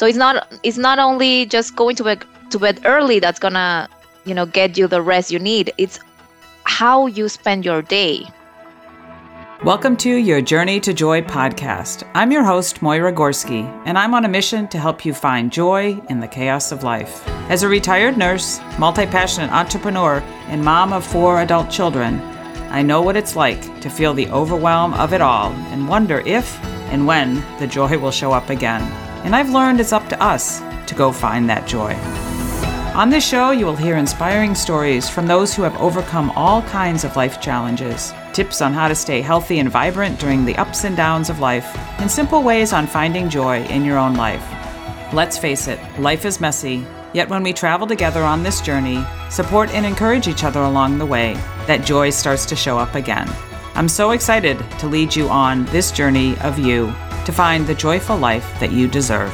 So it's not it's not only just going to bed to bed early that's gonna you know get you the rest you need. It's how you spend your day. Welcome to your Journey to Joy podcast. I'm your host, Moyra Gorski, and I'm on a mission to help you find joy in the chaos of life. As a retired nurse, multi passionate entrepreneur, and mom of four adult children, I know what it's like to feel the overwhelm of it all and wonder if and when the joy will show up again. And I've learned it's up to us to go find that joy. On this show, you will hear inspiring stories from those who have overcome all kinds of life challenges, tips on how to stay healthy and vibrant during the ups and downs of life, and simple ways on finding joy in your own life. Let's face it, life is messy, yet when we travel together on this journey, support and encourage each other along the way, that joy starts to show up again. I'm so excited to lead you on this journey of you to find the joyful life that you deserve.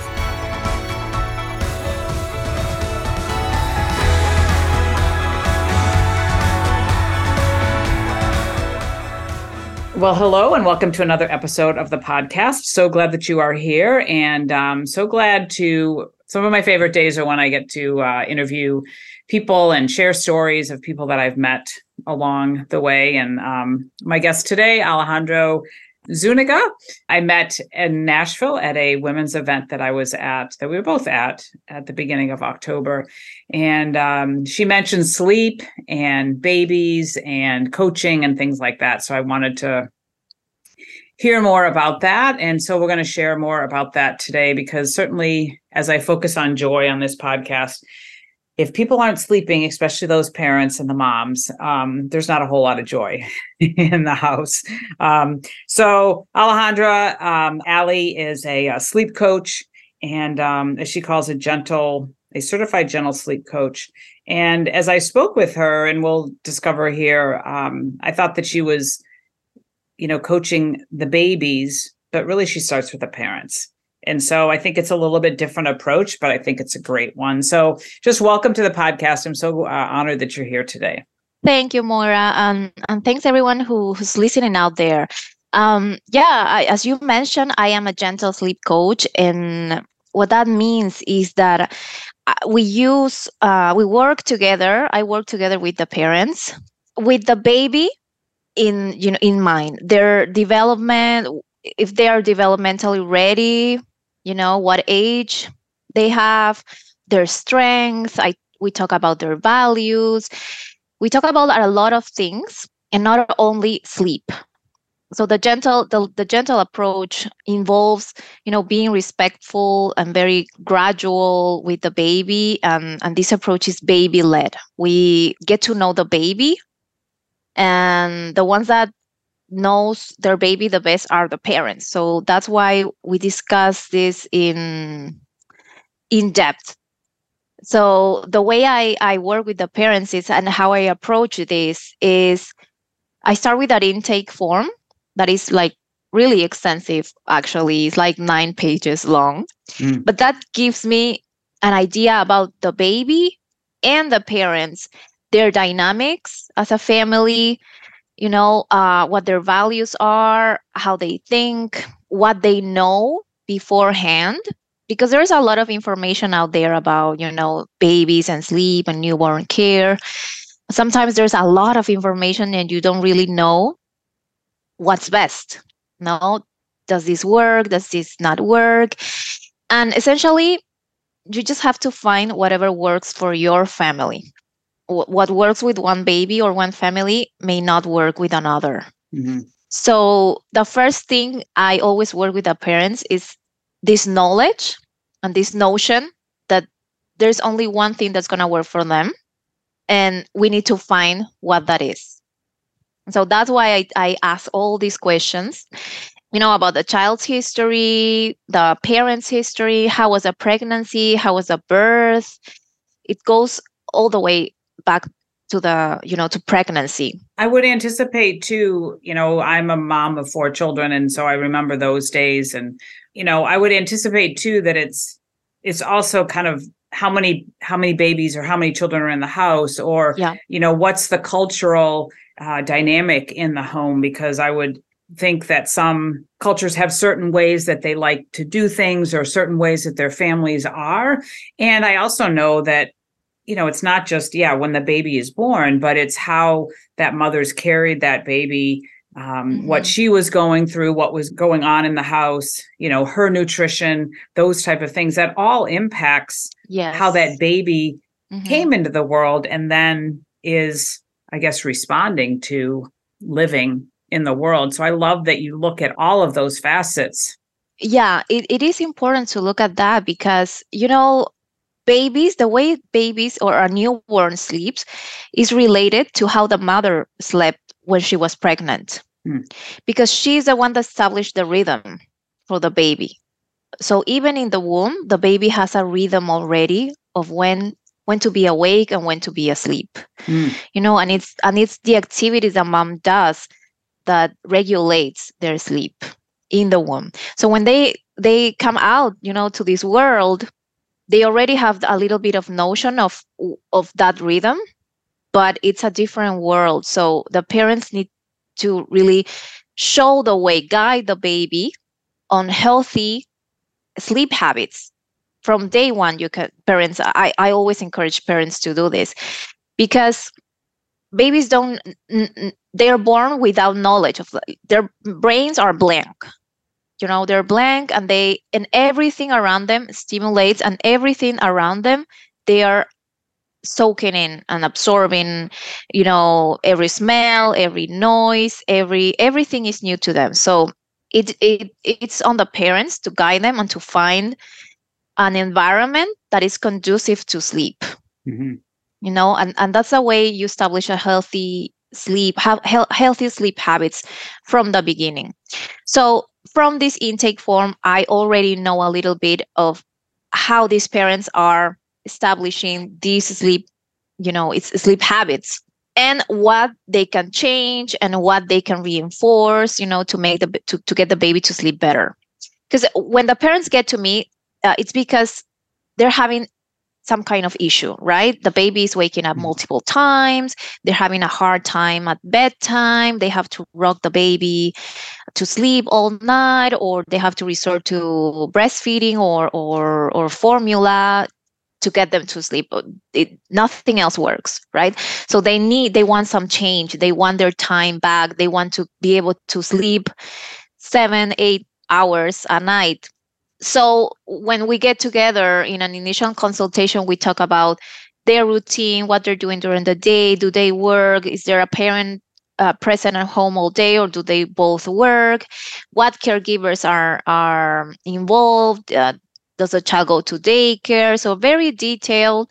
Well, hello, and welcome to another episode of the podcast. So glad that you are here, and um, so glad to. Some of my favorite days are when I get to uh, interview people and share stories of people that I've met along the way. And um, my guest today, Alejandra Zuniga, I met in Nashville at a women's event that I was at, that we were both at at the beginning of October. And um, she mentioned sleep and babies and coaching and things like that. So I wanted to hear more about that. And so we're going to share more about that today because certainly as I focus on joy on this podcast, if people aren't sleeping, especially those parents and the moms, um, there's not a whole lot of joy in the house. Um, so Alejandra, um, Ali is a, a, sleep coach, and um, as she calls a gentle, a certified gentle sleep coach. And as I spoke with her, and we'll discover here, um, I thought that she was, you know, coaching the babies, but really she starts with the parents. And so I think it's a little bit different approach, but I think it's a great one. So just welcome to the podcast. I'm so uh, honored that you're here today. Thank you, Moyra. Um, and thanks everyone who, who's listening out there. Um, yeah, I, as you mentioned, I am a gentle sleep coach. And what that means is that uh, we use, uh, we work together. I work together with the parents, with the baby in, you know, in mind, their development, if they are developmentally ready you know what age they have their strengths i we talk about their values. We talk about a lot of things and not only sleep. So the gentle the, the gentle approach involves you know being respectful and very gradual with the baby and and this approach is baby led we get to know the baby and the ones that knows their baby the best are the parents. So that's why we discuss this in in depth. So the way i i work with the parents is and how i approach this is i start with that intake form that is like really extensive actually. It's like nine pages long. Mm. but that gives me an idea about the baby and the parents their dynamics as a family you know uh, what their values are how they think what they know beforehand because there's a lot of information out there about you know babies and sleep and newborn care. Sometimes there's a lot of information and you don't really know what's best no does this work? Does this not work? And essentially you just have to find whatever works for your family what works with one baby or one family may not work with another. Mm-hmm. So the first thing I always work with the parents is this knowledge and this notion that there's only one thing that's going to work for them and we need to find what that is. So that's why I, I ask all these questions, you know, about the child's history, the parent's history, how was a pregnancy, how was a birth. It goes all the way back to the you know to pregnancy i would anticipate too you know i'm a mom of four children and so i remember those days and you know i would anticipate too that it's it's also kind of how many how many babies or how many children are in the house or yeah. you know what's the cultural uh, dynamic in the home because i would think that some cultures have certain ways that they like to do things or certain ways that their families are. And I also know that, you know, it's not just, yeah, when the baby is born, but it's how that mother's carried that baby. Um, mm-hmm. what she was going through what was going on in the house you know her nutrition those type of things that all impacts yes. how that baby mm-hmm. came into the world and then is i guess responding to living in the world. So I love that you look at all of those facets. Yeah, it, it is important to look at that because, you know, babies, the way babies or a newborn sleeps is related to how the mother slept when she was pregnant. Hmm. Because she's the one that established the rhythm for the baby. So even in the womb, the baby has a rhythm already of when when to be awake and when to be asleep. Hmm. You know, and it's and it's the activities that mom does that regulates their sleep in the womb. So when they they come out, you know, to this world, they already have a little bit of notion of of that rhythm, but it's a different world. So the parents need to really show the way, guide the baby on healthy sleep habits from day one you can parents i, I always encourage parents to do this because babies don't they're born without knowledge of their brains are blank you know they're blank and they and everything around them stimulates and everything around them they are soaking in and absorbing you know every smell every noise every everything is new to them. So it, it it's on the parents to guide them and to find an environment that is conducive to sleep. Mm-hmm. You know and, and that's a way you establish a healthy sleep have he- healthy sleep habits from the beginning. So from this intake form i already know a little bit of how these parents are establishing these sleep you know it's sleep habits and what they can change and what they can reinforce you know to make the to, to get the baby to sleep better because when the parents get to me uh, it's because they're having some kind of issue, right? The baby is waking up mm. multiple times. They're having a hard time at bedtime. They have to rock the baby to sleep all night, or they have to resort to breastfeeding or or or formula to get them to sleep. It, nothing else works, right? So they need, they want some change. They want their time back. They want to be able to sleep seven, eight hours a night so when we get together in an initial consultation we talk about their routine what they're doing during the day do they work is there a parent uh, present at home all day or do they both work? What caregivers are are involved? Uh, does the child go to daycare? So very detailed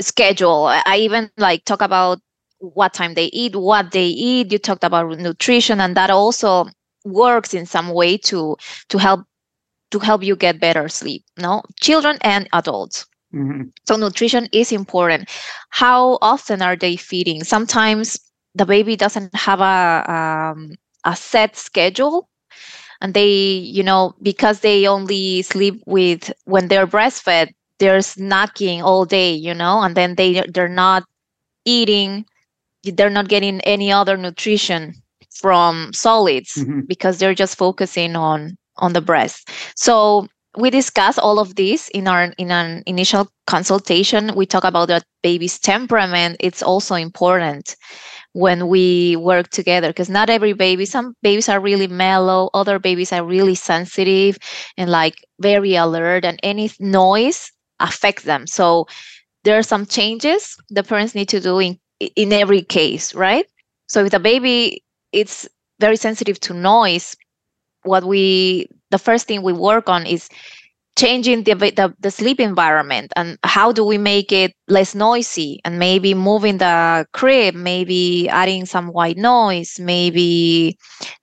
schedule. I even like talk about what time they eat what they eat. You talked about nutrition and that also works in some way to to help to help you get better sleep no? Children and adults. Mm-hmm. so nutrition is important. How often are they feeding? Sometimes the baby doesn't have a um, a set schedule and they you know because they only sleep with when they're breastfed they're snacking all day you know and then they they're not eating they're not getting any other nutrition from solids mm-hmm. because they're just focusing on on the breast. So we discuss all of this in our in an initial consultation. We talk about the baby's temperament. It's also important when we work together because not every baby some babies are really mellow other babies are really sensitive and like very alert and any noise affects them. So there are some changes the parents need to do in in every case right? So if the baby it's very sensitive to noise what we the first thing we work on is changing the, the, the sleep environment and how do we make it less noisy and maybe moving the crib maybe adding some white noise maybe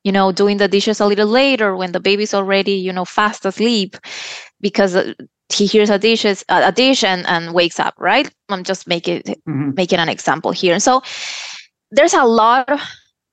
you know doing the dishes a little later when the baby's already you know fast asleep because uh, he hears a dishes a dish and, and wakes up right i'm just making mm-hmm. making an example here so there's a lot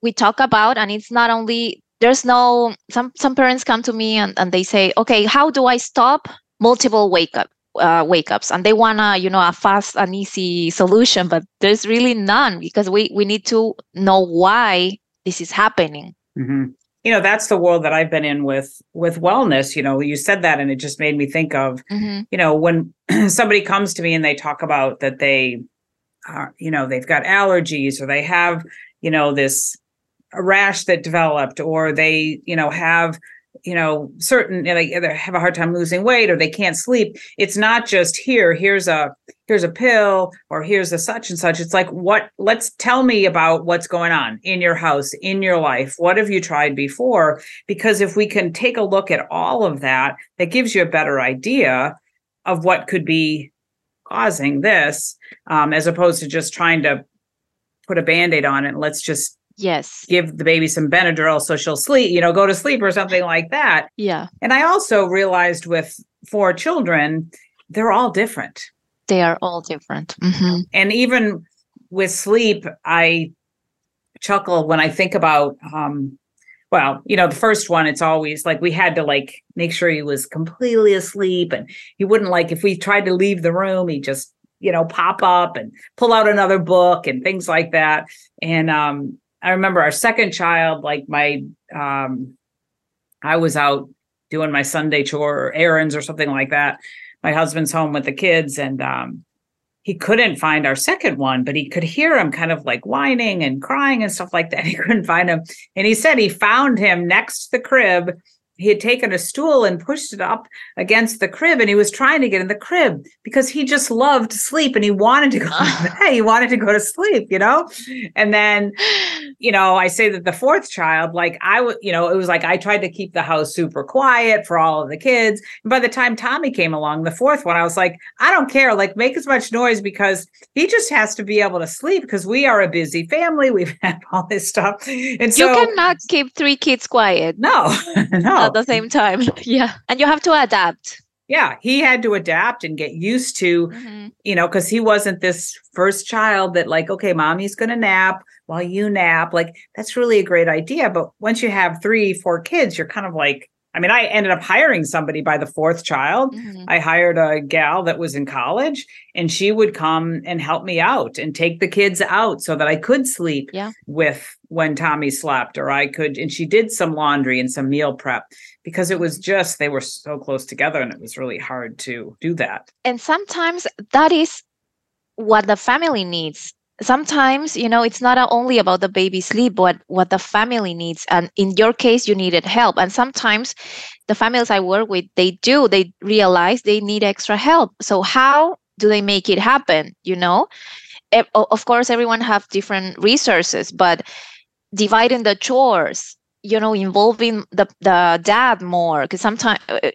we talk about and it's not only there's no some some parents come to me and, and they say okay how do i stop multiple wake up uh, wake ups and they want to you know a fast and easy solution but there's really none because we we need to know why this is happening mm-hmm. you know that's the world that i've been in with with wellness you know you said that and it just made me think of mm-hmm. you know when somebody comes to me and they talk about that they are you know they've got allergies or they have you know this rash that developed or they you know have you know certain you know, they have a hard time losing weight or they can't sleep. It's not just here here's a here's a pill or here's a such and such. It's like what let's tell me about what's going on in your house in your life. What have you tried before? Because if we can take a look at all of that that gives you a better idea of what could be causing this um, as opposed to just trying to put a band-aid on it and let's just Yes. Give the baby some Benadryl so she'll sleep, you know, go to sleep or something like that. Yeah. And I also realized with four children, they're all different. They are all different. Mm-hmm. And even with sleep, I chuckle when I think about um well, you know, the first one, it's always like we had to like make sure he was completely asleep and he wouldn't like if we tried to leave the room, he just, you know, pop up and pull out another book and things like that. And um I remember our second child, like my, um, I was out doing my Sunday chore or errands or something like that. My husband's home with the kids and um, he couldn't find our second one, but he could hear him kind of like whining and crying and stuff like that. He couldn't find him. And he said he found him next to the crib he had taken a stool and pushed it up against the crib and he was trying to get in the crib because he just loved sleep and he wanted to go he wanted to go to sleep you know? And then you know i say that the fourth child like i would you know it was like i tried to keep the house super quiet for all of the kids. And by the time tommy came along the fourth one i was like i don't care. Like make as much noise because he just has to be able to sleep because we are a busy family. We've had all this stuff. And so you cannot keep three kids quiet. No no at the same time. yeah. And you have to adapt. Yeah. He had to adapt and get used to, mm-hmm. you know, because he wasn't this first child that, like, okay, mommy's going to nap while you nap. Like, that's really a great idea. But once you have three, four kids, you're kind of like, I mean, I ended up hiring somebody by the fourth child. Mm-hmm. I hired a gal that was in college and she would come and help me out and take the kids out so that I could sleep yeah. with when Tommy slept or I could and she did some laundry and some meal prep because it was just they were so close together and it was really hard to do that. And sometimes that is what the family needs sometimes you know it's not only about the baby sleep but what the family needs. And in your case you needed help. And sometimes the families i work with they do they realize they need extra help. So how do they make it happen you know? Of course everyone have different resources but dividing the chores you know involving the the dad more because sometimes uh,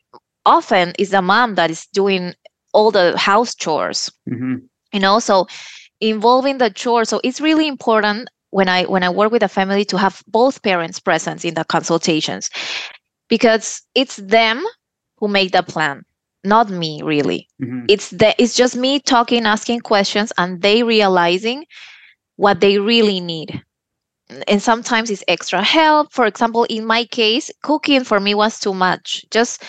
often is the mom that is doing all the house chores. Mm-hmm. you know so involving the chore. so it's really important when i when i work with a family to have both parents present in the consultations because it's them who make the plan not me really mm-hmm. it's the it's just me talking asking questions and they realizing what they really need and sometimes it's extra help for example in my case cooking for me was too much just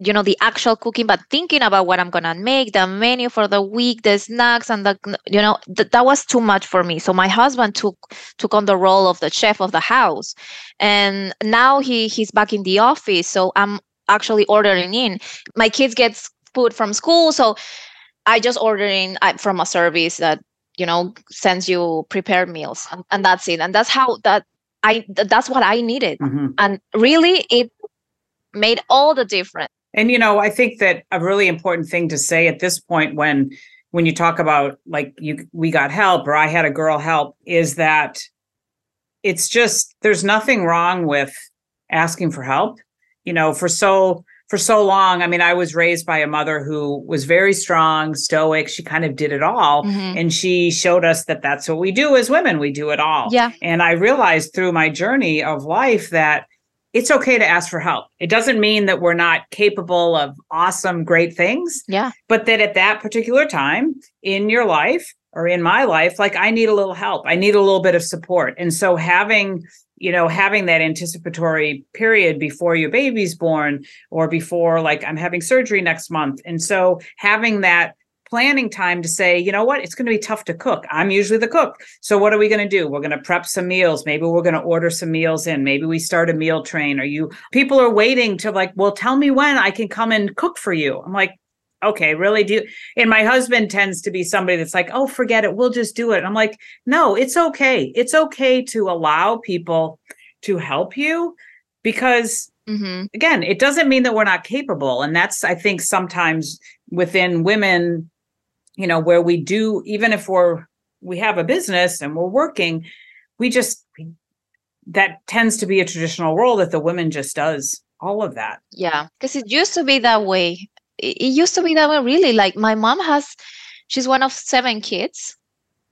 you know the actual cooking but thinking about what i'm gonna make the menu for the week the snacks and the you know th- that was too much for me. So my husband took took on the role of the chef of the house. And now he he's back in the office so i'm actually ordering in. My kids get food from school so i just order in from a service that you know sends you prepared meals and, and that's it. And that's how that i that's what i needed. Mm-hmm. and really it made all the difference and you know, I think that a really important thing to say at this point when when you talk about like you we got help or I had a girl help is that it's just there's nothing wrong with asking for help. You know, for so for so long, I mean, I was raised by a mother who was very strong, stoic. She kind of did it all. Mm-hmm. And she showed us that that's what we do as women. We do it all. Yeah. And I realized through my journey of life that it's okay to ask for help. It doesn't mean that we're not capable of awesome, great things. Yeah. But that at that particular time in your life or in my life, like I need a little help. I need a little bit of support. And so having, you know, having that anticipatory period before your baby's born or before like I'm having surgery next month. And so having that planning time to say, you know what, it's going to be tough to cook. I'm usually the cook. So what are we going to do? We're going to prep some meals. Maybe we're going to order some meals in. Maybe we start a meal train. Are you people are waiting to like, well, tell me when I can come and cook for you. I'm like, okay, really do and my husband tends to be somebody that's like, oh, forget it. We'll just do it. I'm like, no, it's okay. It's okay to allow people to help you because mm-hmm. again, it doesn't mean that we're not capable. And that's I think sometimes within women you know where we do even if we're we have a business and we're working we just that tends to be a traditional role that the women just does all of that. Yeah because it used to be that way. It used to be that way really. Like my mom has she's one of seven kids.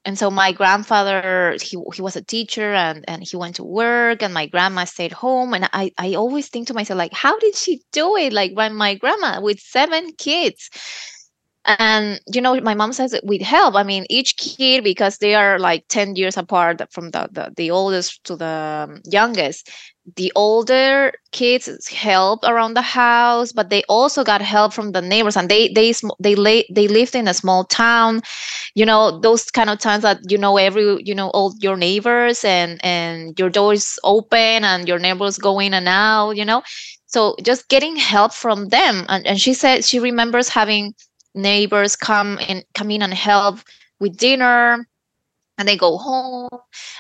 And so my grandfather he, he was a teacher and, and he went to work and my grandma stayed home. And I, I always think to myself like how did she do it? Like when my grandma with seven kids and you know my mom says it with help. I mean each kid because they are like 10 years apart from the the, the oldest to the um, youngest the older kids help around the house but they also got help from the neighbors. And they they they lay, they lived in a small town. You know those kind of times that you know every you know all your neighbors and and your doors open and your neighbors go in and out you know? So just getting help from them. And, and she said she remembers having neighbors come and come in and help with dinner and they go home.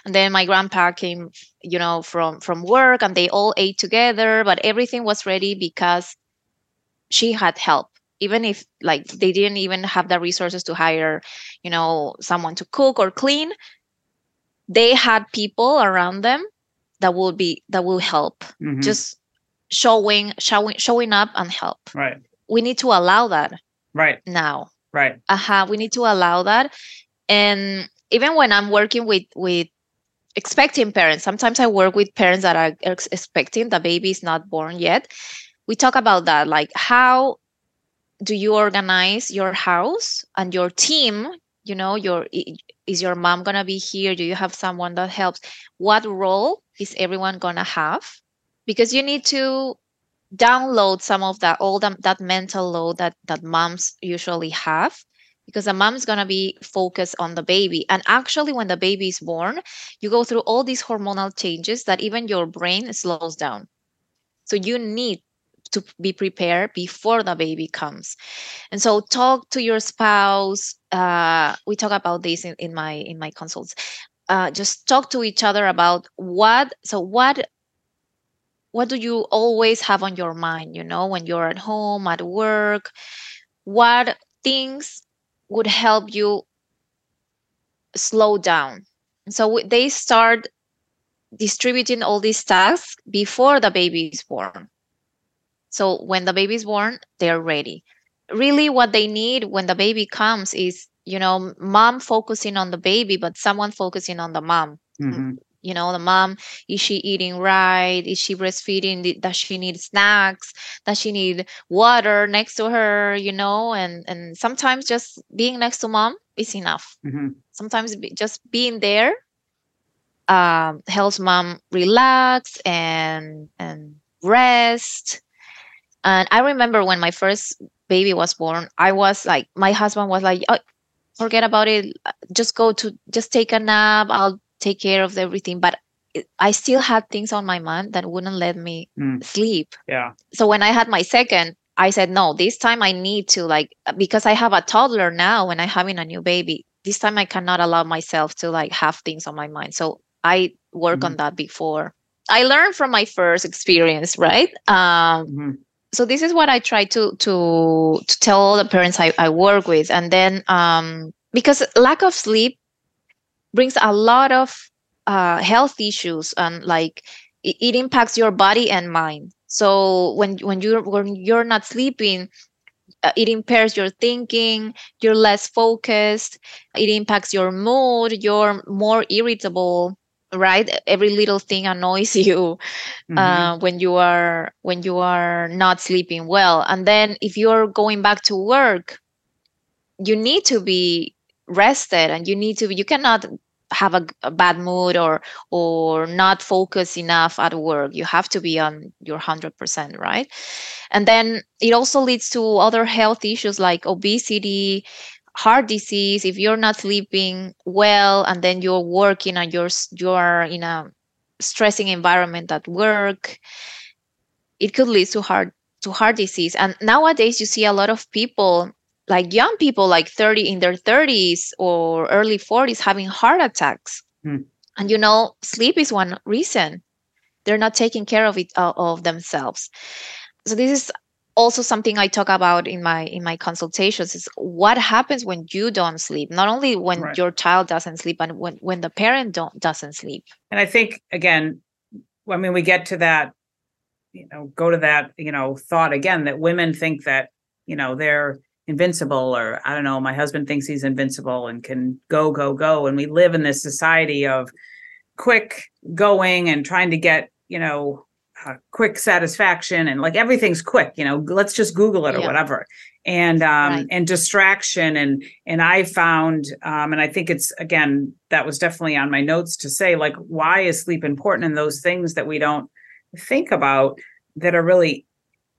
And then my grandpa came you know from from work and they all ate together but everything was ready because she had help. Even if like they didn't even have the resources to hire you know someone to cook or clean they had people around them that will be that will help. Mm-hmm. just showing showing showing up and help. Right. We need to allow that right. Now. Right. Uh-huh we need to allow that. And even when i'm working with with expecting parents sometimes i work with parents that are ex- expecting the baby is not born yet. We talk about that like how do you organize your house and your team? You know your is your mom gonna be here? Do you have someone that helps? What role is everyone gonna have? Because you need to download some of that all the, that mental load that that moms usually have because the mom's going to be focused on the baby. And actually when the baby is born you go through all these hormonal changes that even your brain slows down. So you need to be prepared before the baby comes. And so talk to your spouse uh, we talk about this in, in my in my consults. Uh, just talk to each other about what so what what do you always have on your mind you know when you're at home at work? What things would help you slow down? So they start distributing all these tasks before the baby is born. So when the baby is born they're ready. Really what they need when the baby comes is you know mom focusing on the baby but someone focusing on the mom. Mm-hmm you know the mom is she eating right? Is she breastfeeding? Does she need snacks? Does she need water next to her you know? And and sometimes just being next to mom is enough. Mm-hmm. sometimes just being there um, helps mom relax and and rest. And i remember when my first baby was born i was like my husband was like oh, forget about it. Just go to just take a nap. I'll take care of everything but I still had things on my mind that wouldn't let me mm. sleep. Yeah. So when I had my second, I said, no, this time I need to like because I have a toddler now and I'm having a new baby. This time I cannot allow myself to like have things on my mind. So I work mm-hmm. on that before. I learned from my first experience, right? Um, mm-hmm. So this is what I try to to to tell all the parents I, I work with, and then um, because lack of sleep brings a lot of uh, health issues and like it, it impacts your body and mind. So when when you're when you're not sleeping uh, it impairs your thinking you're less focused it impacts your mood you're more irritable right? Every little thing annoys you mm-hmm. uh, when you are when you are not sleeping well. And then if you're going back to work you need to be rested and you need to you cannot have a, a, bad mood or or not focus enough at work you have to be on your 100% right? And then it also leads to other health issues like obesity heart disease if you're not sleeping well and then you're working and you're you're in a stressing environment at work it could lead to heart to heart disease. And nowadays you see a lot of people like young people like 30 in their 30s or early 40s having heart attacks. Hmm. and you know sleep is one reason. They're not taking care of it uh, of themselves. So this is also something i talk about in my in my consultations is what happens when you don't sleep. Not only when right. your child doesn't sleep but when when the parent don't doesn't sleep. And i think again i mean we get to that you know go to that you know thought again that women think that you know they're invincible or i don't know my husband thinks he's invincible and can go go go and we live in this society of quick going and trying to get you know uh, quick satisfaction and like everything's quick you know let's just google it or yeah. whatever and um right. and distraction and and i found um and i think it's again that was definitely on my notes to say like why is sleep important and those things that we don't think about that are really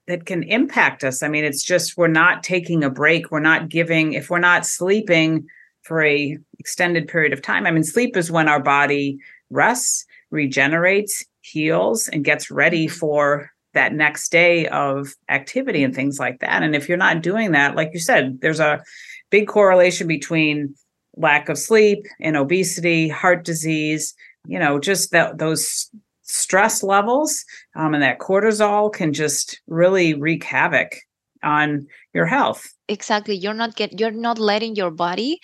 that can impact us i mean it's just we're not taking a break we're not giving if we're not sleeping for a extended period of time i mean sleep is when our body rests regenerates heals and gets ready mm-hmm. for that next day of activity and things like that. And if you're not doing that, like you said, there's a big correlation between lack of sleep and obesity, heart disease, you know, just that those stress levels um, and that cortisol can just really wreak havoc on your health. Exactly. You're not get you're not letting your body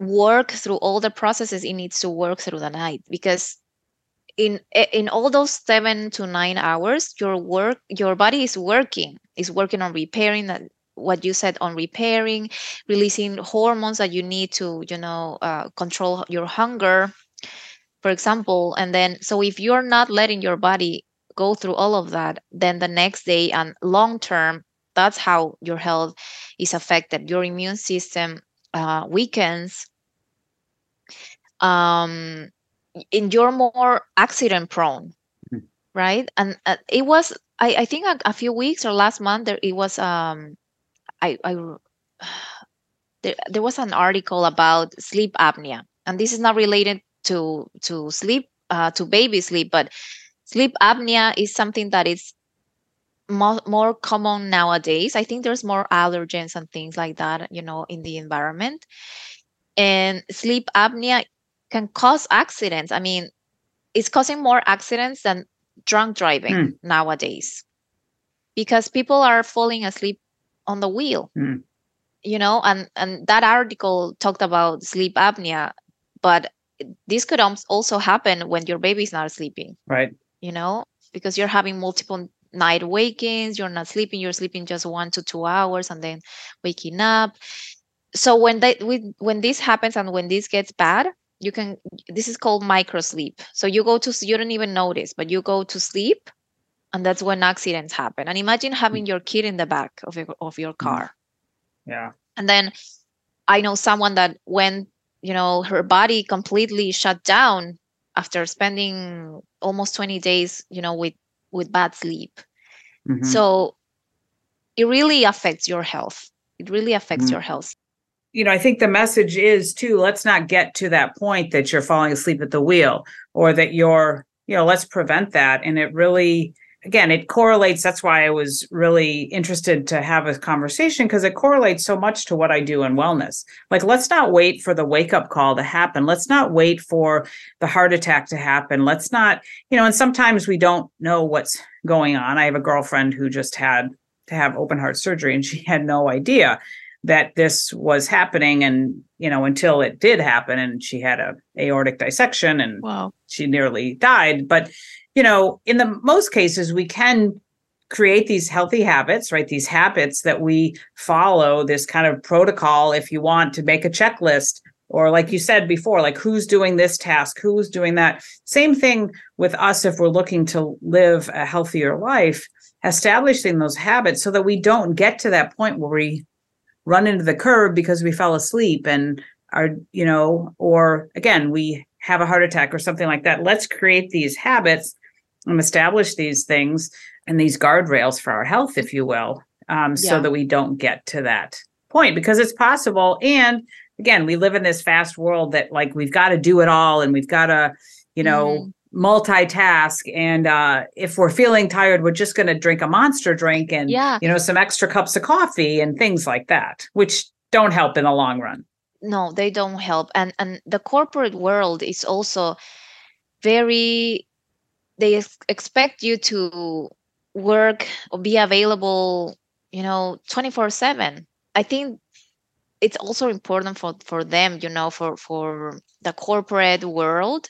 work through all the processes it needs to work through the night because in in all those seven to nine hours your work your body is working is working on repairing that what you said on repairing releasing hormones that you need to you know uh, control your hunger for example and then so if you're not letting your body go through all of that then the next day and long term that's how your health is affected your immune system uh, weakens um, in you're more accident prone mm-hmm. right and uh, it was i, I think a, a, few weeks or last month there it was um i i there, there was an article about sleep apnea and this is not related to to sleep uh, to baby sleep but sleep apnea is something that is more, more common nowadays i think there's more allergens and things like that you know in the environment and sleep apnea can cause accidents. I mean, it's causing more accidents than drunk driving mm. nowadays because people are falling asleep on the wheel. Mm. You know, and and that article talked about sleep apnea, but this could also happen when your baby's not sleeping. Right. You know, because you're having multiple night wakings, you're not sleeping, you're sleeping just 1 to 2 hours and then waking up. So when they when this happens and when this gets bad, you can this is called micro sleep so you go to you don't even notice but you go to sleep and that's when accidents happen and imagine having your kid in the back of your, of your mm-hmm. car yeah and then i know someone that when you know her body completely shut down after spending almost 20 days you know with with bad sleep mm-hmm. so it really affects your health it really affects mm-hmm. your health you know, I think the message is too, let's not get to that point that you're falling asleep at the wheel or that you're, you know, let's prevent that. And it really, again, it correlates. That's why I was really interested to have a conversation because it correlates so much to what I do in wellness. Like, let's not wait for the wake up call to happen. Let's not wait for the heart attack to happen. Let's not, you know, and sometimes we don't know what's going on. I have a girlfriend who just had to have open heart surgery and she had no idea that this was happening and you know until it did happen and she had a aortic dissection and wow. she nearly died but you know in the most cases we can create these healthy habits right? These habits that we follow this kind of protocol if you want to make a checklist or like you said before like who's doing this task who's doing that. Same thing with us if we're looking to live a healthier life establishing those habits so that we don't get to that point where we run into the curb because we fell asleep and are you know or again we have a heart attack or something like that. Let's create these habits and establish these things and these guardrails for our health if you will um, yeah. so that we don't get to that point because it's possible. And again, we live in this fast world that like we've got to do it all and we've got to, you know, mm-hmm. multitask. And uh, if we're feeling tired, we're just going to drink a monster drink and, yeah. you know, some extra cups of coffee and things like that, which don't help in the long run. No, they don't help. And and the corporate world is also very they expect you to work or be available you know 24 7 i think it's also important for for them you know for for the corporate world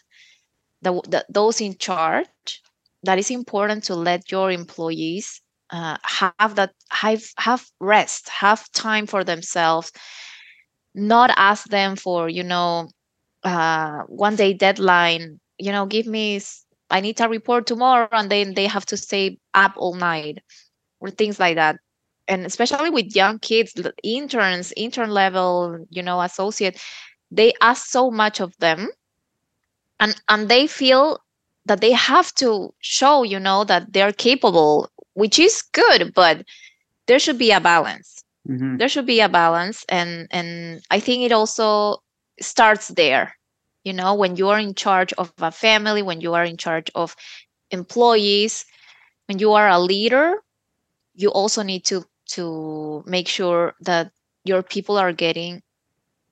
the, the those in charge that is important to let your employees uh, have that have have rest have time for themselves not ask them for you know uh, one day deadline you know give me i need a report tomorrow and then they have to stay up all night or things like that. And especially with young kids interns intern level you know associate they ask so much of them and and they feel that they have to show you know that they're capable which is good but there should be a balance. Mm-hmm. there should be a balance and and i think it also starts there you know when you are in charge of a family when you are in charge of employees when you are a leader you also need to to make sure that your people are getting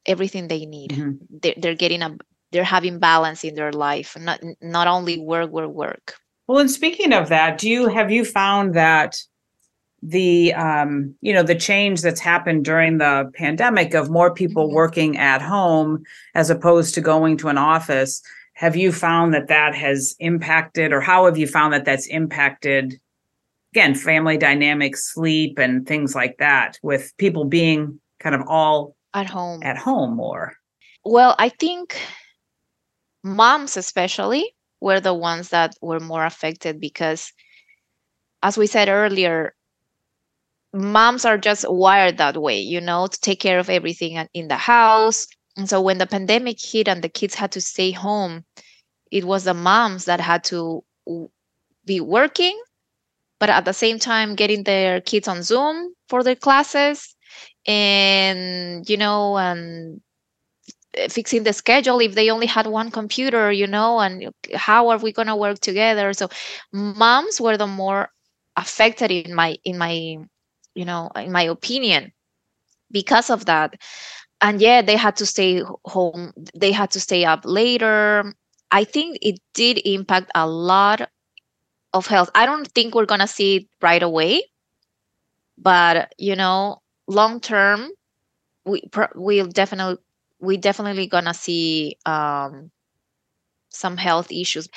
everything they need mm-hmm. they're, they're getting a they're having balance in their life not not only work work work well and speaking of that do you have you found that the um, you know the change that's happened during the pandemic of more people mm-hmm. working at home as opposed to going to an office have you found that that has impacted or how have you found that that's impacted again family dynamics sleep and things like that with people being kind of all at home at home more well i think moms especially were the ones that were more affected because as we said earlier moms are just wired that way you know to take care of everything in the house. And so when the pandemic hit and the kids had to stay home it was the moms that had to be working but at the same time getting their kids on zoom for their classes and you know and eh, fixing the schedule if they only had one computer you know and how are we going to work together? So moms were the more affected in my in my you know in my opinion because of that and yeah they had to stay home they had to stay up later i think it did impact a lot of health. I don't think we're gonna see it right away, but you know, long term, we we'll definitely we definitely gonna see um, some health issues.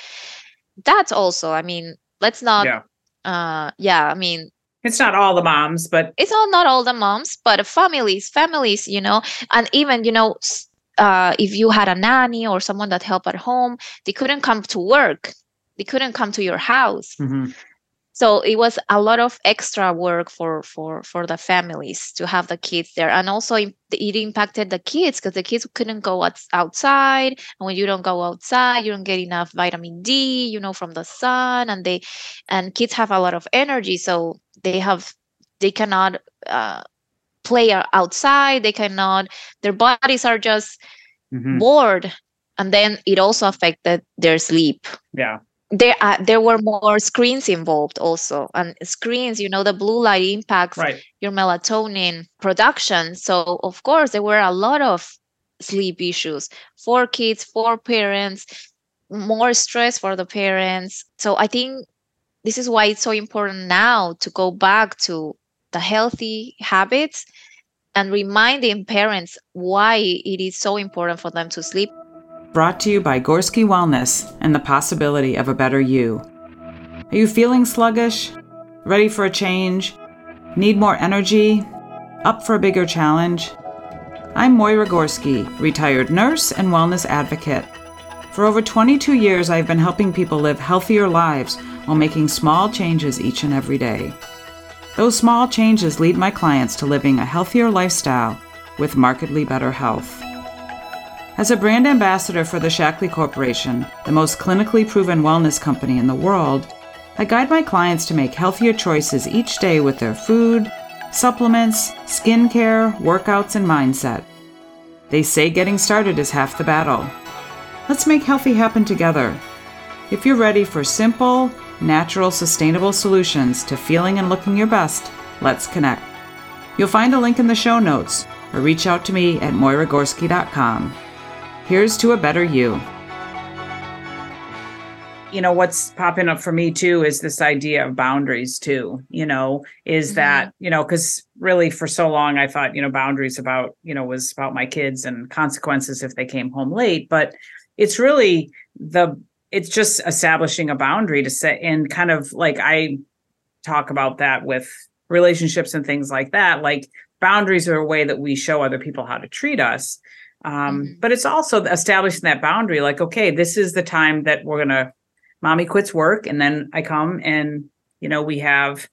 That's also, I mean, let's not. Yeah. Uh, yeah, I mean, it's not all the moms, but it's all not all the moms, but families, families, you know, and even you know, uh, if you had a nanny or someone that helped at home, they couldn't come to work. They couldn't come to your house. Mm-hmm. so it was a lot of extra work for for for the families to have the kids there. And also it impacted the kids because the kids couldn't go outside. And when you don't go outside you don't get enough vitamin d you know from the sun and they and kids have a lot of energy. So they have they cannot uh, play outside they cannot their bodies are just mm-hmm. bored and then it also affected their sleep yeah there uh, there were more screens involved also and screens you know the blue light impacts right. your melatonin production so of course there were a lot of sleep issues for kids for parents more stress for the parents so i think this is why it's so important now to go back to the healthy habits and reminding parents why it is so important for them to sleep brought to you by Gorski Wellness and the possibility of a better you. Are you feeling sluggish? Ready for a change? Need more energy? Up for a bigger challenge? I'm Moyra Gorski, retired nurse and wellness advocate. For over 22 years, I've been helping people live healthier lives while making small changes each and every day. Those small changes lead my clients to living a healthier lifestyle with markedly better health. As a brand ambassador for the Shaklee Corporation, the most clinically proven wellness company in the world, I guide my clients to make healthier choices each day with their food, supplements, skincare, workouts, and mindset. They say getting started is half the battle. Let's make healthy happen together. If you're ready for simple, natural, sustainable solutions to feeling and looking your best, let's connect. You'll find a link in the show notes or reach out to me at moyragorski.com. Here's to a better you. You know, what's popping up for me too is this idea of boundaries too, you know, is mm-hmm. that, you know, because really for so long I thought, you know, boundaries about, you know, was about my kids and consequences if they came home late. But it's really the it's just establishing a boundary to set and kind of like I talk about that with relationships and things like that. Like boundaries are a way that we show other people how to treat us. Um, mm-hmm. But it's also establishing that boundary like, okay, this is the time that we're going to, mommy quits work. And then I come and, you know, we have,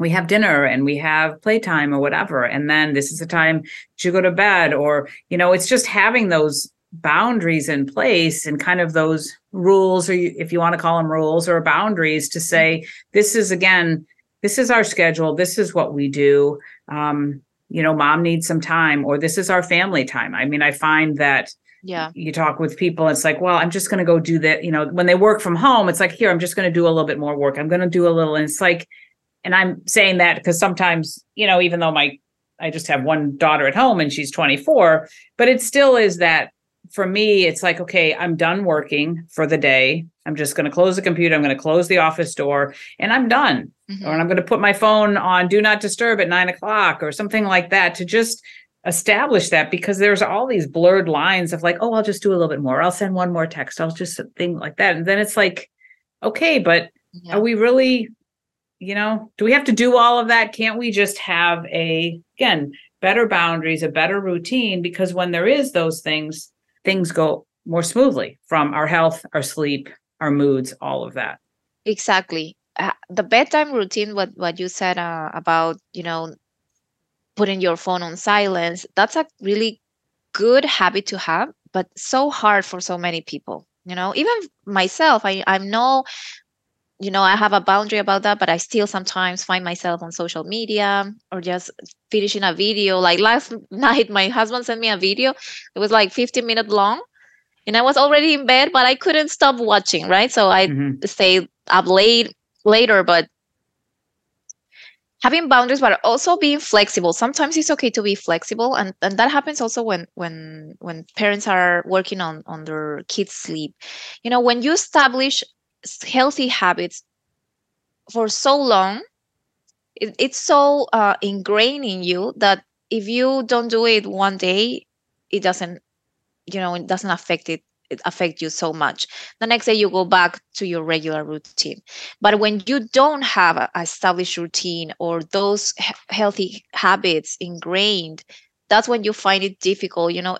we have dinner and we have playtime or whatever. And then this is the time to go to bed or, you know, it's just having those boundaries in place and kind of those rules or if you want to call them rules or boundaries to say this is again this is our schedule this is what we do um, you know mom needs some time or this is our family time. I mean i find that yeah. you talk with people it's like well i'm just going to go do that you know when they work from home it's like here i'm just going to do a little bit more work i'm going to do a little and it's like and i'm saying that because sometimes you know even though my i just have one daughter at home and she's 24 but it still is that for me, it's like, okay, I'm done working for the day. I'm just going to close the computer. I'm going to close the office door and I'm done. Mm-hmm. Or I'm going to put my phone on do not disturb at nine o'clock or something like that to just establish that because there's all these blurred lines of like, oh, I'll just do a little bit more. I'll send one more text. I'll just thing like that. And then it's like, okay, but yeah. are we really, you know, do we have to do all of that? Can't we just have a, again, better boundaries, a better routine? Because when there is those things, things go more smoothly from our health, our sleep, our moods, all of that. Exactly. Uh, the bedtime routine, what what you said uh, about, you know, putting your phone on silence, that's a really good habit to have, but so hard for so many people. You know, even myself, I I'm no you know, I have a boundary about that, but I still sometimes find myself on social media or just finishing a video. Like last night, my husband sent me a video. It was like 15 minutes long. And I was already in bed, but I couldn't stop watching, right? So I mm-hmm. stayed up late later, but having boundaries but also being flexible sometimes it's okay to be flexible and, and that happens also when when when parents are working on on their kids sleep you know when you establish healthy habits for so long it, it's so uh, ingrained in you that if you don't do it one day it doesn't you know it doesn't affect it it affect you so much. The next day you go back to your regular routine. But when you don't have a established routine or those he- healthy habits ingrained that's when you find it difficult you know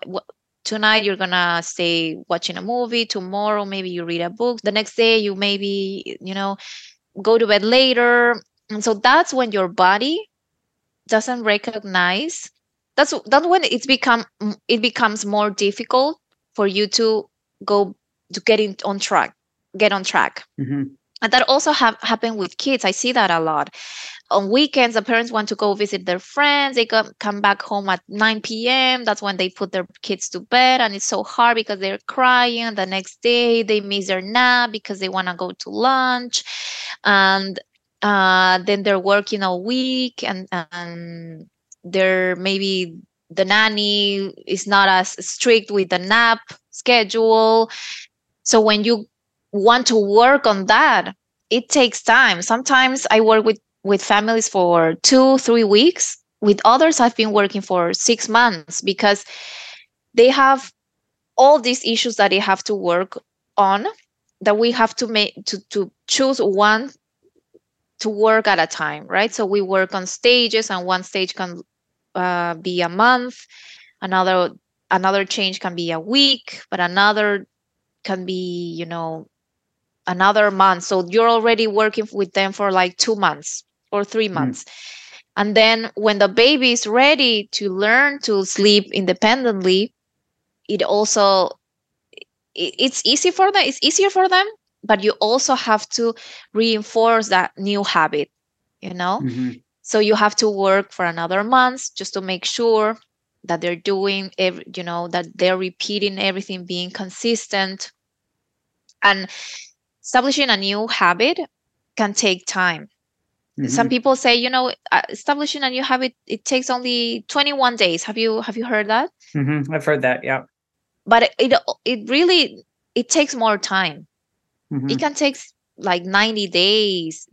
tonight you're gonna stay watching a movie tomorrow maybe you read a book the next day you maybe you know go to bed later and so that's when your body doesn't recognize that's that's when it's become it becomes more difficult for you to go to get in on track get on track mm-hmm. And that also have happened with kids. I see that a lot. On weekends the parents want to go visit their friends. They come, come back home at 9 p.m that's when they put their kids to bed and it's so hard because they're crying. The next day they miss their nap because they want to go to lunch. And uh, then they're working all week and, and they're maybe the nanny is not as strict with the nap schedule. So when you want to work on that it takes time. Sometimes i work with with families for two, three weeks. With others, I've been working for six months because they have all these issues that they have to work on that we have to make to, to choose one to work at a time right? So we work on stages and one stage can uh, be a month. Another another change can be a week but another can be you know another month so you're already working with them for like two months or three mm. months. Mm. And then when the baby is ready to learn to sleep independently, it also it's easy for them. It's easier for them, but you also have to reinforce that new habit. You know. Mm-hmm. so you have to work for another month just to make sure that they're doing every, you know that they're repeating everything being consistent and establishing a new habit can take time mm-hmm. some people say you know uh, establishing a new habit it takes only 21 days have you have you heard that mm-hmm. i've heard that yeah but it it, it really it takes more time mm-hmm. it can take like 90 days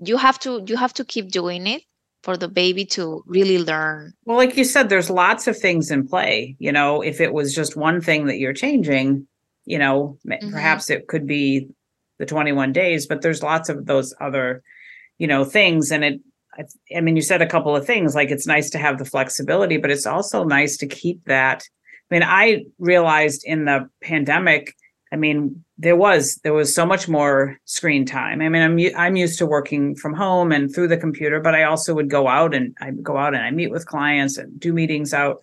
you have to you have to keep doing it for the baby to really learn well like you said there's lots of things in play you know if it was just one thing that you're changing you know mm-hmm. perhaps it could be the 21 days but there's lots of those other you know things and it I mean, you said a couple of things like it's nice to have the flexibility, but it's also nice to keep that. I mean, I realized in the pandemic, I mean, there was there was so much more screen time. I mean, I'm I'm used to working from home and through the computer, but I also would go out and I go out and I meet with clients and do meetings out.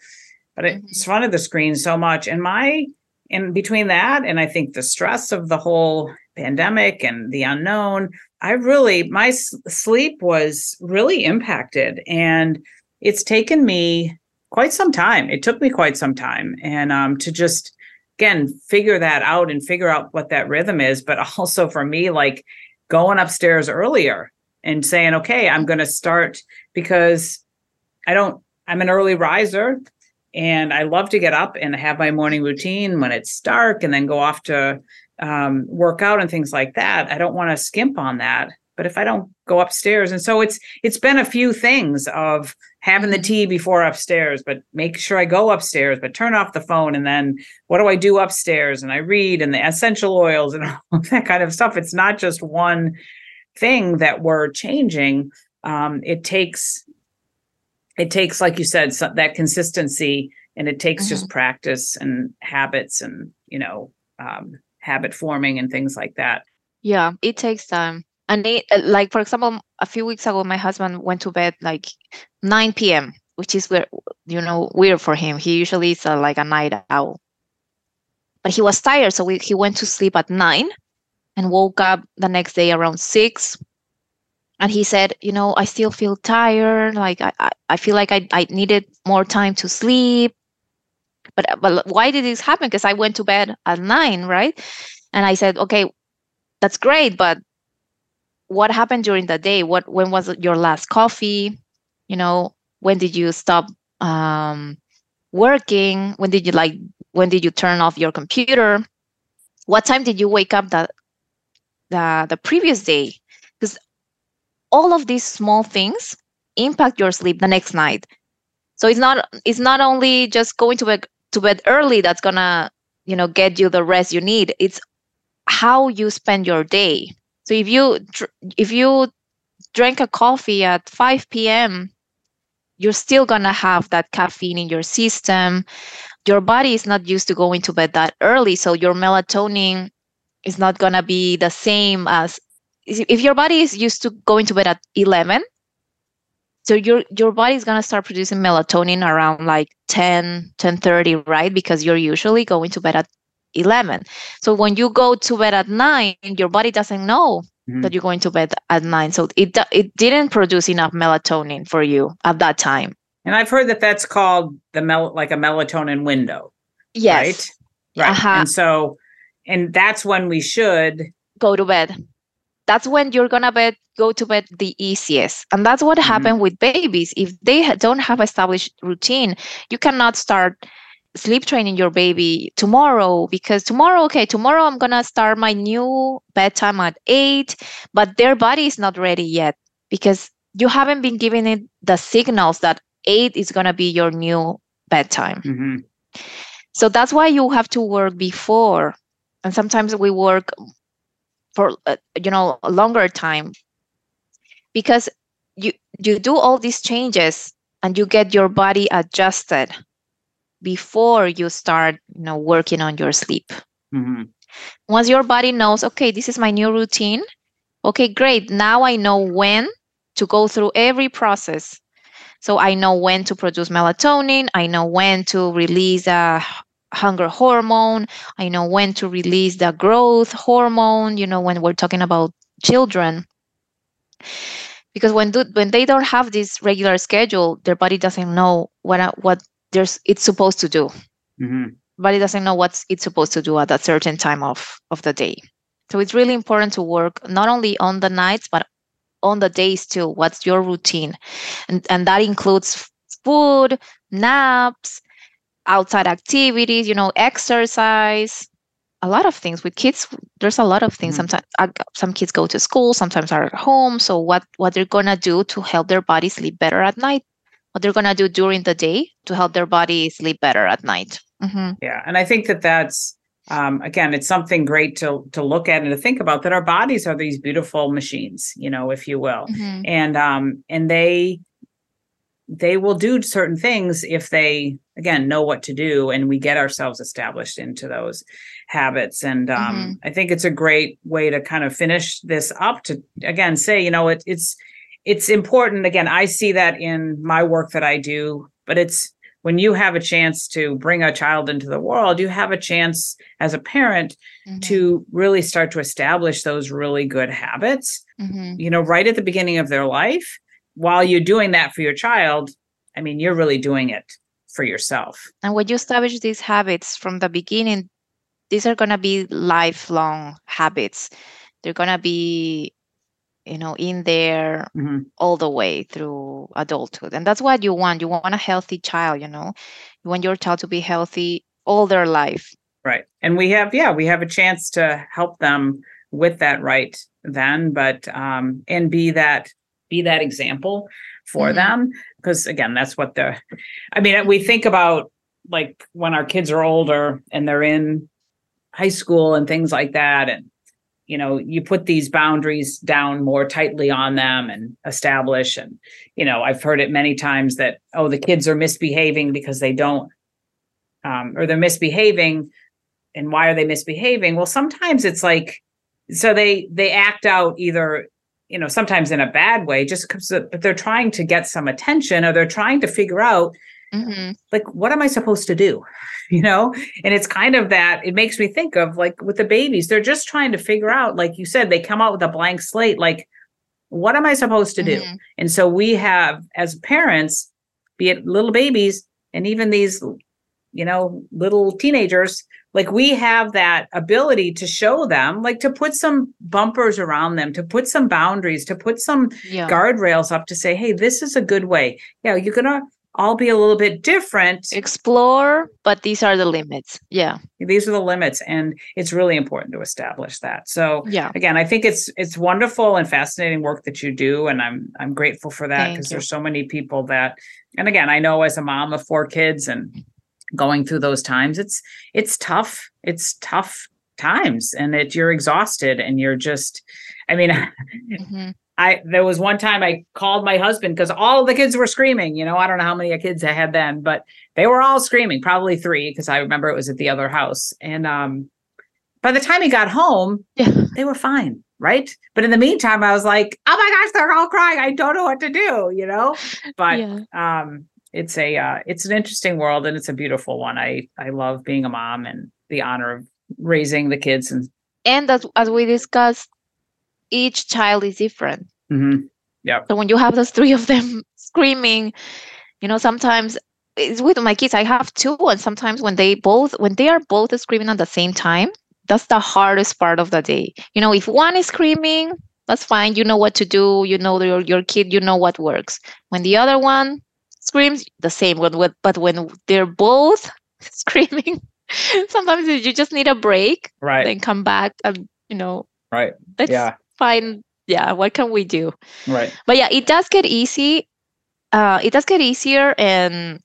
But mm-hmm. it's front of the screen so much, and my in between that and I think the stress of the whole pandemic and the unknown, I really my sleep was really impacted, and it's taken me quite some time. It took me quite some time, and um, to just again figure that out and figure out what that rhythm is but also for me like going upstairs earlier and saying okay i'm going to start because i don't i'm an early riser and i love to get up and have my morning routine when it's dark and then go off to um, work out and things like that i don't want to skimp on that. But if i don't go upstairs and so it's it's been a few things of having the tea before upstairs but make sure i go upstairs but turn off the phone and then what do i do upstairs? And i read and the essential oils and all that kind of stuff. It's not just one thing that we're changing. Um, it takes it takes like you said so, that consistency and it takes mm-hmm. just practice and habits and you know um, habit forming and things like that. Yeah it takes time. And they uh, like for example a few weeks ago my husband went to bed like 9 p.m which is where you know weird for him. He usually is a, like a night owl. But he was tired so we, he went to sleep at 9 and woke up the next day around 6 and he said you know i still feel tired like i, I, I feel like I, I needed more time to sleep but but why did this happen? Because i went to bed at 9 right? And i said okay that's great but what happened during the day? What when was your last coffee? You know when did you stop um, working? When did you like when did you turn off your computer? What time did you wake up that the, the previous day? Because all of these small things impact your sleep the next night. So it's not it's not only just going to bed to bed early that's gonna you know get you the rest you need it's how you spend your day so if you if you drink a coffee at 5 p.m., you're still gonna have that caffeine in your system. Your body is not used to going to bed that early, so your melatonin is not gonna be the same as if your body is used to going to bed at 11 so your your body is going to start producing melatonin around like 10 10 30 right because you're usually going to bed at 11. So when you go to bed at 9, your body doesn't know mm-hmm. that you're going to bed at 9. So it it didn't produce enough melatonin for you at that time. And I've heard that that's called the mel like a melatonin window. Yes. Right? Right. Uh-huh. And so and that's when we should go to bed. That's when you're gonna bed go to bed the easiest. And that's what mm-hmm. happened with babies. If they don't have established routine, you cannot start sleep training your baby tomorrow because tomorrow okay tomorrow i'm gonna start my new bedtime at 8 but their body is not ready yet because you haven't been giving it the signals that 8 is gonna be your new bedtime mm-hmm. so that's why you have to work before and sometimes we work for uh, you know a longer time. Because you you do all these changes and you get your body adjusted before you start you know working on your sleep. Mm-hmm. once your body knows okay this is my new routine okay great. Now i know when to go through every process. So i know when to produce melatonin. I know when to release a hunger hormone. I know when to release the growth hormone you know when we're talking about children. Because when do, when they don't have this regular schedule their body doesn't know what what there's it's supposed to do. Hmm body doesn't know what it's supposed to do at a certain time of of the day. So it's really important to work not only on the nights but on the days too. What's your routine? And and that includes food naps outside activities you know exercise a lot of things. With kids there's a lot of things. Mhm. sometimes some kids go to school sometimes are at home. So what what they're going to do to help their body sleep better at night what they're going to do during the day to help their body sleep better at night. Hmm Yeah, and I think that that's um, again, it's something great to to look at and to think about that our bodies are these beautiful machines, you know, if you will, hmm and um, and they they will do certain things if they again know what to do and we get ourselves established into those habits and um, Mhm. i think it's a great way to kind of finish this up to again say you know it, it's it's important again i see that in my work that i do but it's when you have a chance to bring a child into the world you have a chance as a parent Mm-hmm. to really start to establish those really good habits hmm you know, right at the beginning of their life, while you're doing that for your child, I mean, you're really doing it for yourself. And when you establish these habits from the beginning, these are going to be lifelong habits. They're going to be, you know, in there Mhm. all the way through adulthood. And that's what you want. You want a healthy child, you know, you want your child to be healthy all their life. Right. And we have, yeah, we have a chance to help them with that right then, but um, and be that be that example for Mhm. them. Because again, that's what the I mean, we think about like when our kids are older and they're in high school and things like that. And you know, you put these boundaries down more tightly on them and establish. And, you know, I've heard it many times that, oh, the kids are misbehaving because they don't um, or they're misbehaving and why are they misbehaving well sometimes it's like so they they act out either you know sometimes in a bad way just because but they're trying to get some attention or they're trying to figure out hmm like what am i supposed to do? You know? And it's kind of that it makes me think of like with the babies they're just trying to figure out like you said they come out with a blank slate like what am i supposed to do? Mhm. and so we have, as parents, be it little babies and even these, you know, little teenagers, like we have that ability to show them, like to put some bumpers around them, to put some boundaries, to put some Yeah. guardrails up to say, hey, this is a good way. Yeah, you're to all be a little bit different. Explore, but these are the limits. Yeah. These are the limits. And it's really important to establish that. So, Yeah. again i think it's it's wonderful and fascinating work that you do and i'm i'm grateful for that because there's so many people that and again i know as a mom of four kids and going through those times it's it's tough it's tough times and it you're exhausted and you're just i mean hmm i there was one time i called my husband because all the kids were screaming you know i don't know how many kids i had then but they were all screaming probably three because i remember it was at the other house and um by the time he got home Yeah. they were fine right but in the meantime i was like oh my gosh they're all crying i don't know what to do you know but yeah. um it's a uh, it's an interesting world and it's a beautiful one i i love being a mom and the honor of raising the kids and And as, as we discussed, each child is different. Mhm. So when you have those three of them screaming, you know, sometimes it's with my kids. I have two, and sometimes when they both when they are both screaming at the same time, that's the hardest part of the day. You know, if one is screaming, that's fine. You know what to do. You know your your kid. You know what works. When the other one screams, the same. When, when but when they're both screaming, sometimes you just need a break, right then come back and you know, right let's yeah find. Yeah, what can we do? right but yeah it does get easy uh, it does get easier and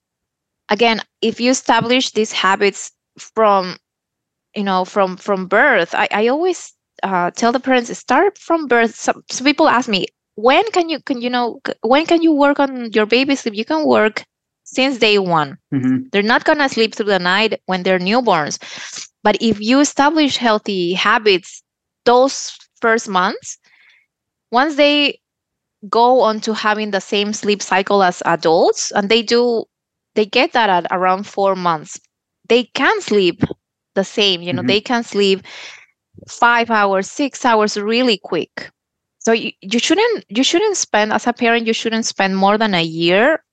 again if you establish these habits from you know from from birth i, I always uh, tell the parents start from birth some, some people ask me when can you can you know when can you work on your baby sleep you can work since day one Mhm. they're not going to sleep through the night when they're newborns but if you establish healthy habits those first months once they go on to having the same sleep cycle as adults and they do they get that at around four months they can sleep the same you know Mhm. they can sleep five hours six hours really quick so you, you shouldn't you shouldn't spend as a parent you shouldn't spend more than a year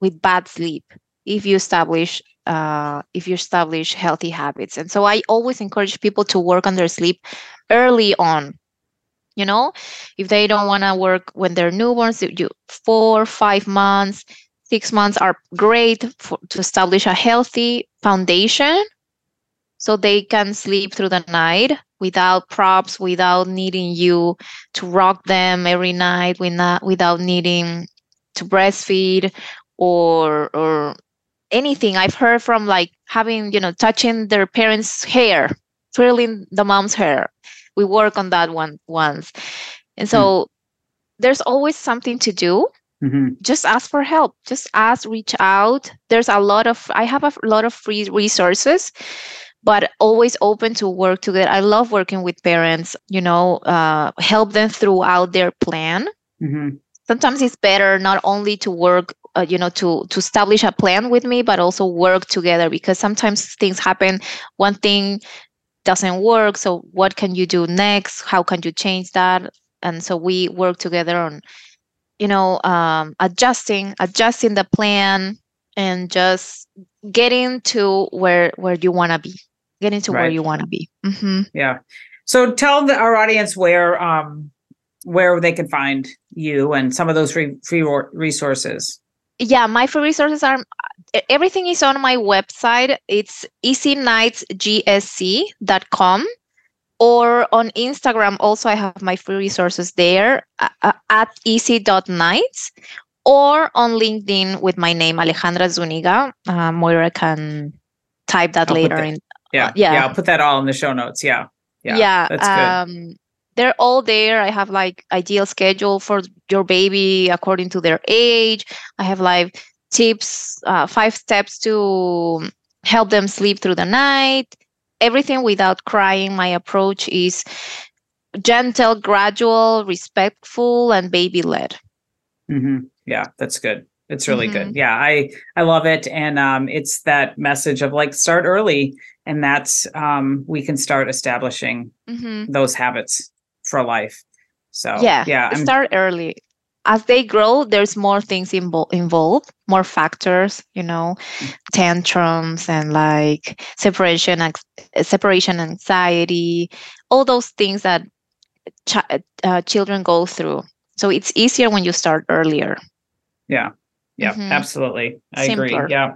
with bad sleep if you establish uh, if you establish healthy habits. And so i always encourage people to work on their sleep early on. You know if they don't want to work when they're newborns you four five months six months are great for, to establish a healthy foundation so they can sleep through the night without props without needing you to rock them every night without, without needing to breastfeed or or anything. I've heard from like having you know touching their parents hair twirling the mom's hair. We work on that one once. And so mm. there's always something to do. Mm-hmm. just ask for help. Just ask reach out. There's a lot of i have a lot of free resources but always open to work together. I love working with parents you know uh, help them throughout their plan. Mm-hmm. sometimes it's better not only to work uh, you know to to establish a plan with me but also work together because sometimes things happen one thing doesn't work so what can you do next? How can you change that? And so we work together on you know um, adjusting adjusting the plan and just getting to where where you want to be getting to right. where you want to be. Mm-hmm. yeah. So tell the, our audience where um where they can find you and some of those free free resources. Yeah my free resources are everything is on my website. It's easynightsgsc.com or on instagram also i have my free resources there uh, uh at easy.nights or on linkedin with my name alejandra zuniga. Uh, Moyra can type that I'll later in yeah, yeah yeah i'll put that all in the show notes yeah yeah, yeah that's good um, they're all there. I have like ideal schedule for your baby according to their age. I have like tips, uh, five steps to help them sleep through the night. Everything without crying. My approach is gentle, gradual, respectful, and baby led. Mm-hmm. Yeah, that's good. It's really mm-hmm. good. Yeah, I I love it, and um, it's that message of like start early, and that's um, we can start establishing mm-hmm. those habits for life. So yeah, yeah, I'm, start early. As they grow, there's more things invo- involved, more factors, you know, tantrums and like separation, separation anxiety, all those things that ch- uh, children go through. So it's easier when you start earlier. Yeah, yeah, mm-hmm. absolutely. I Simpler. agree. Yeah.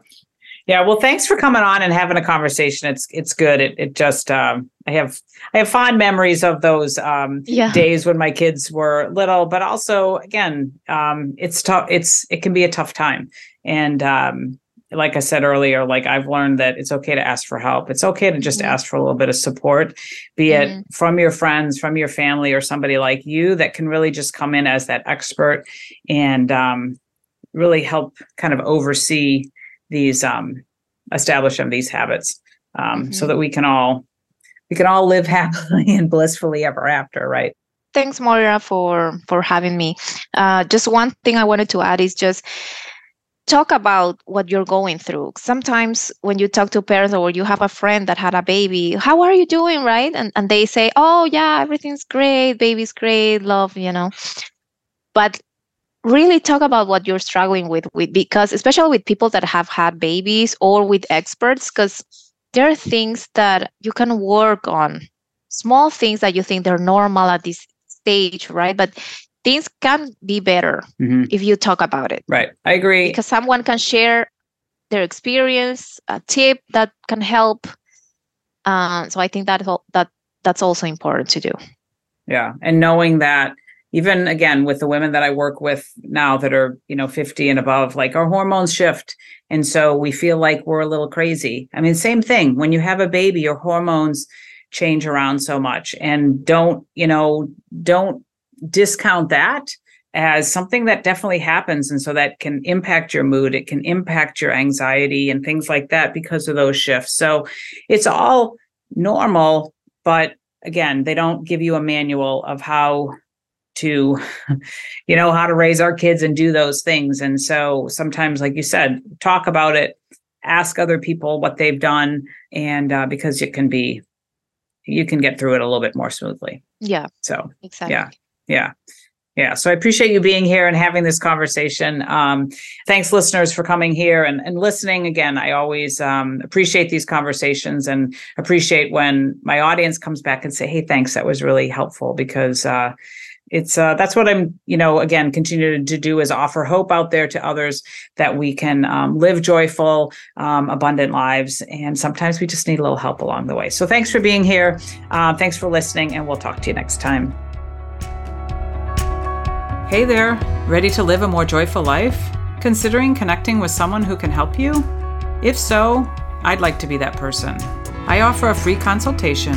Yeah, well, thanks for coming on and having a conversation. It's it's good. It it just um, I have I have fond memories of those um, yeah. days when my kids were little, but also again, um, it's tough. It's it can be a tough time, and um, like I said earlier, like I've learned that it's okay to ask for help. It's okay to just mm-hmm. ask for a little bit of support, be mm-hmm. it from your friends, from your family, or somebody like you that can really just come in as that expert and um, really help kind of oversee these um, establish them these habits um, mm-hmm. so that we can all we can all live happily and blissfully ever after right? Thanks Moyra for for having me. Uh, just one thing i wanted to add is just talk about what you're going through. Sometimes when you talk to parents or you have a friend that had a baby how are you doing? Right? And, and they say oh yeah everything's great. Baby's great. Love you know? But really talk about what you're struggling with with because especially with people that have had babies or with experts because there are things that you can work on. Small things that you think they're normal at this stage right? But things can be better mm-hmm. if you talk about it. Right. I agree. Because someone can share their experience a tip that can help. Uh, so i think that that that's also important to do. Yeah. And knowing that even again with the women that I work with now that are, you know, 50 and above, like our hormones shift. And so we feel like we're a little crazy. I mean, same thing. When you have a baby, your hormones change around so much. And don't, you know, don't discount that as something that definitely happens. And so that can impact your mood, it can impact your anxiety and things like that because of those shifts. So it's all normal, but again, they don't give you a manual of how to you know how to raise our kids and do those things and so sometimes like you said talk about it ask other people what they've done and uh, because it can be you can get through it a little bit more smoothly yeah so exactly yeah yeah Yeah. So I appreciate you being here and having this conversation. Um, thanks, listeners, for coming here and, and listening. Again, I always um, appreciate these conversations and appreciate when my audience comes back and say, hey, thanks. That was really helpful because uh, it's uh, that's what I'm, you know, again, continue to do is offer hope out there to others that we can um, live joyful, um, abundant lives. And sometimes we just need a little help along the way. So thanks for being here. Uh, thanks for listening, and we'll talk to you next time. Hey there, ready to live a more joyful life? Considering connecting with someone who can help you? If so, I'd like to be that person. I offer a free consultation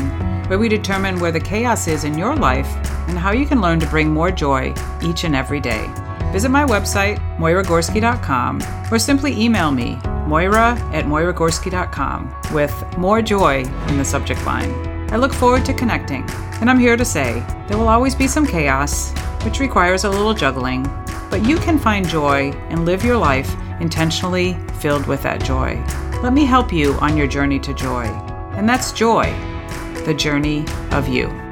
where we determine where the chaos is in your life and how you can learn to bring more joy each and every day. Visit my website, moyragorski.com, or simply email me, moyra at moyragorski.com, with more joy in the subject line. I look forward to connecting, and I'm here to say there will always be some chaos, which requires a little juggling, but you can find joy and live your life intentionally filled with that joy. Let me help you on your journey to joy. And that's joy the journey of you.